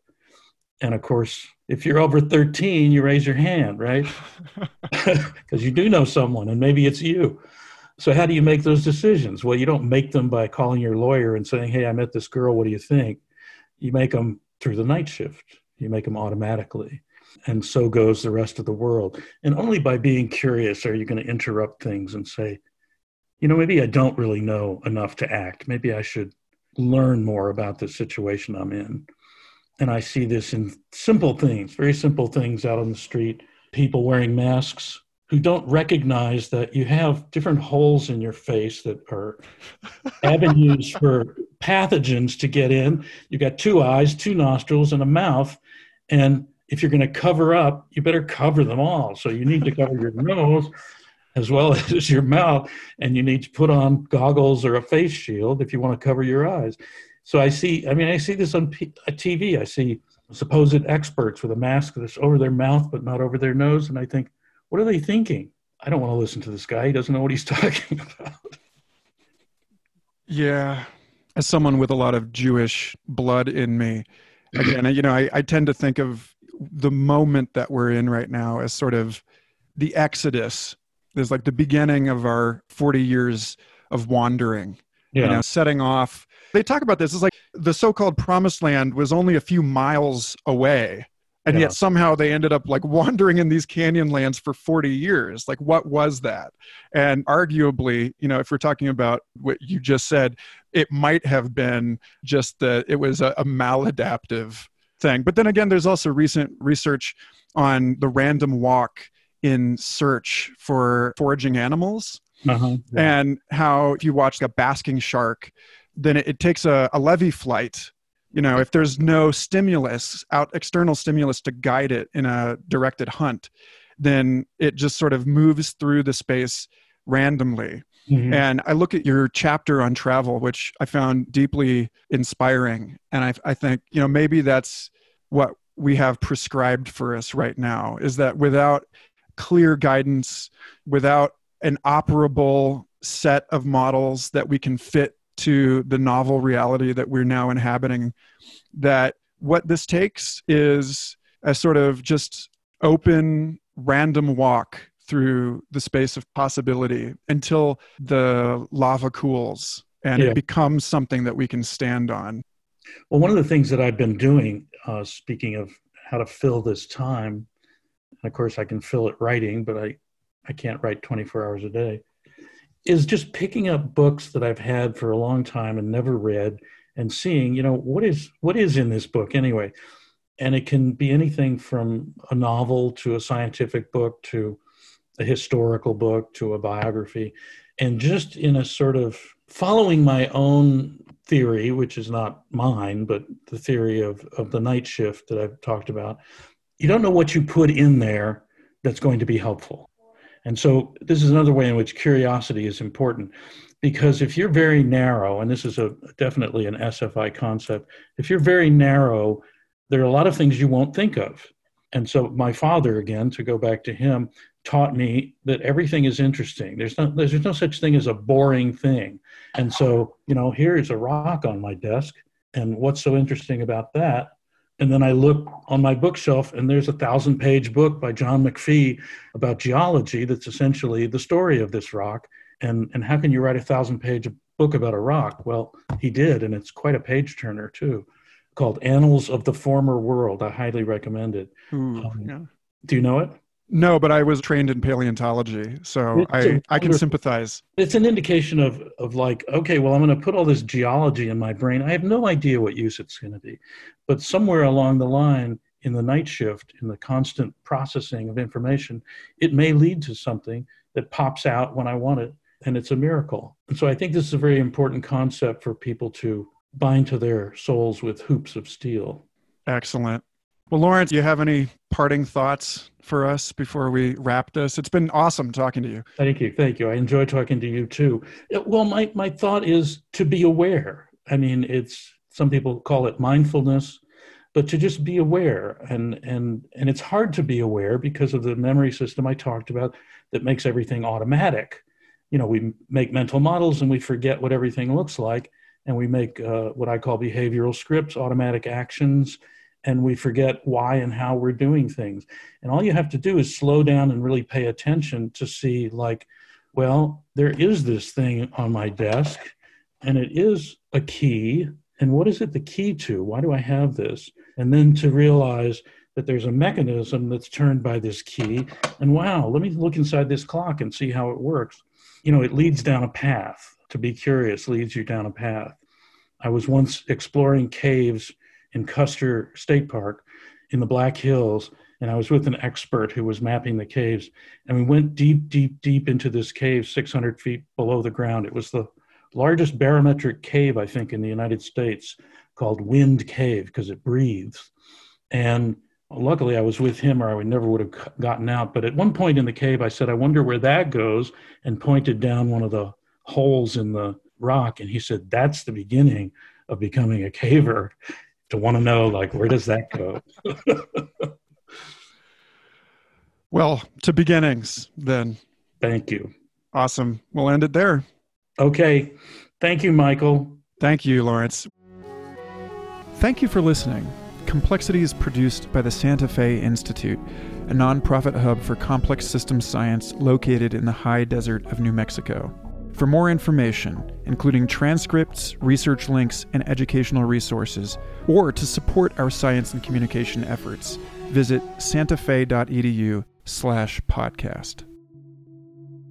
and of course if you're over 13 you raise your hand right because you do know someone and maybe it's you so how do you make those decisions well you don't make them by calling your lawyer and saying hey i met this girl what do you think you make them through the night shift. You make them automatically. And so goes the rest of the world. And only by being curious are you going to interrupt things and say, you know, maybe I don't really know enough to act. Maybe I should learn more about the situation I'm in. And I see this in simple things, very simple things out on the street. People wearing masks who don't recognize that you have different holes in your face that are avenues for pathogens to get in. You've got two eyes, two nostrils, and a mouth. And if you're going to cover up, you better cover them all. So you need to cover your nose as well as your mouth, and you need to put on goggles or a face shield if you want to cover your eyes. So I see, I mean, I see this on uh, TV. I see supposed experts with a mask that's over their mouth but not over their nose. And I think, what are they thinking? I don't want to listen to this guy. He doesn't know what he's talking about. Yeah. As someone with a lot of Jewish blood in me, again, you know, I, I tend to think of the moment that we're in right now as sort of the exodus. There's like the beginning of our 40 years of wandering yeah. you know, setting off. They talk about this. It's like the so-called promised land was only a few miles away and yeah. yet somehow they ended up like wandering in these canyon lands for 40 years like what was that and arguably you know if we're talking about what you just said it might have been just that it was a, a maladaptive thing but then again there's also recent research on the random walk in search for foraging animals uh-huh, yeah. and how if you watch a basking shark then it, it takes a, a Lévy flight you know if there's no stimulus out external stimulus to guide it in a directed hunt then it just sort of moves through the space randomly mm-hmm. and i look at your chapter on travel which i found deeply inspiring and I, I think you know maybe that's what we have prescribed for us right now is that without clear guidance without an operable set of models that we can fit to the novel reality that we're now inhabiting that what this takes is a sort of just open random walk through the space of possibility until the lava cools and yeah. it becomes something that we can stand on well one of the things that i've been doing uh, speaking of how to fill this time of course i can fill it writing but i i can't write 24 hours a day is just picking up books that I've had for a long time and never read and seeing, you know, what is what is in this book anyway. And it can be anything from a novel to a scientific book to a historical book to a biography. And just in a sort of following my own theory, which is not mine, but the theory of, of the night shift that I've talked about, you don't know what you put in there that's going to be helpful. And so this is another way in which curiosity is important because if you're very narrow, and this is a definitely an SFI concept, if you're very narrow, there are a lot of things you won't think of. And so my father, again, to go back to him, taught me that everything is interesting. There's no there's no such thing as a boring thing. And so, you know, here is a rock on my desk. And what's so interesting about that? And then I look on my bookshelf, and there's a thousand page book by John McPhee about geology that's essentially the story of this rock. And, and how can you write a thousand page book about a rock? Well, he did, and it's quite a page turner, too, called Annals of the Former World. I highly recommend it. Ooh, um, yeah. Do you know it? No, but I was trained in paleontology, so I, I can sympathize. It's an indication of, of like, okay, well, I'm going to put all this geology in my brain. I have no idea what use it's going to be. But somewhere along the line, in the night shift, in the constant processing of information, it may lead to something that pops out when I want it, and it's a miracle. And so I think this is a very important concept for people to bind to their souls with hoops of steel. Excellent. Well, Laurence, do you have any parting thoughts for us before we wrap this? It's been awesome talking to you. Thank you. Thank you. I enjoy talking to you too. Well, my, my thought is to be aware. I mean, it's some people call it mindfulness, but to just be aware. And, and, and it's hard to be aware because of the memory system I talked about that makes everything automatic. You know, we make mental models and we forget what everything looks like. And we make uh, what I call behavioral scripts, automatic actions and we forget why and how we're doing things. And all you have to do is slow down and really pay attention to see, like, well, there is this thing on my desk, and it is a key. And what is it the key to? Why do I have this? And then to realize that there's a mechanism that's turned by this key. And wow, let me look inside this clock and see how it works. You know, it leads down a path. To be curious leads you down a path. I was once exploring caves in Custer State Park in the Black Hills. And I was with an expert who was mapping the caves. And we went deep, deep, deep into this cave, 600 feet below the ground. It was the largest barometric cave, I think, in the United States called Wind Cave because it breathes. And luckily I was with him or I would never would have gotten out. But at one point in the cave, I said, I wonder where that goes, and pointed down one of the holes in the rock. And he said, That's the beginning of becoming a caver to want to know like where does that go? Well to beginnings then. Thank you. Awesome. We'll end it there. Okay. Thank you michael. Thank you laurence. Thank you for listening. Complexity is produced by the santa fe institute a nonprofit hub for complex systems science located in the high desert of new mexico For more information, including transcripts, research links, and educational resources, or to support our science and communication efforts, visit santafe.edu slash podcast.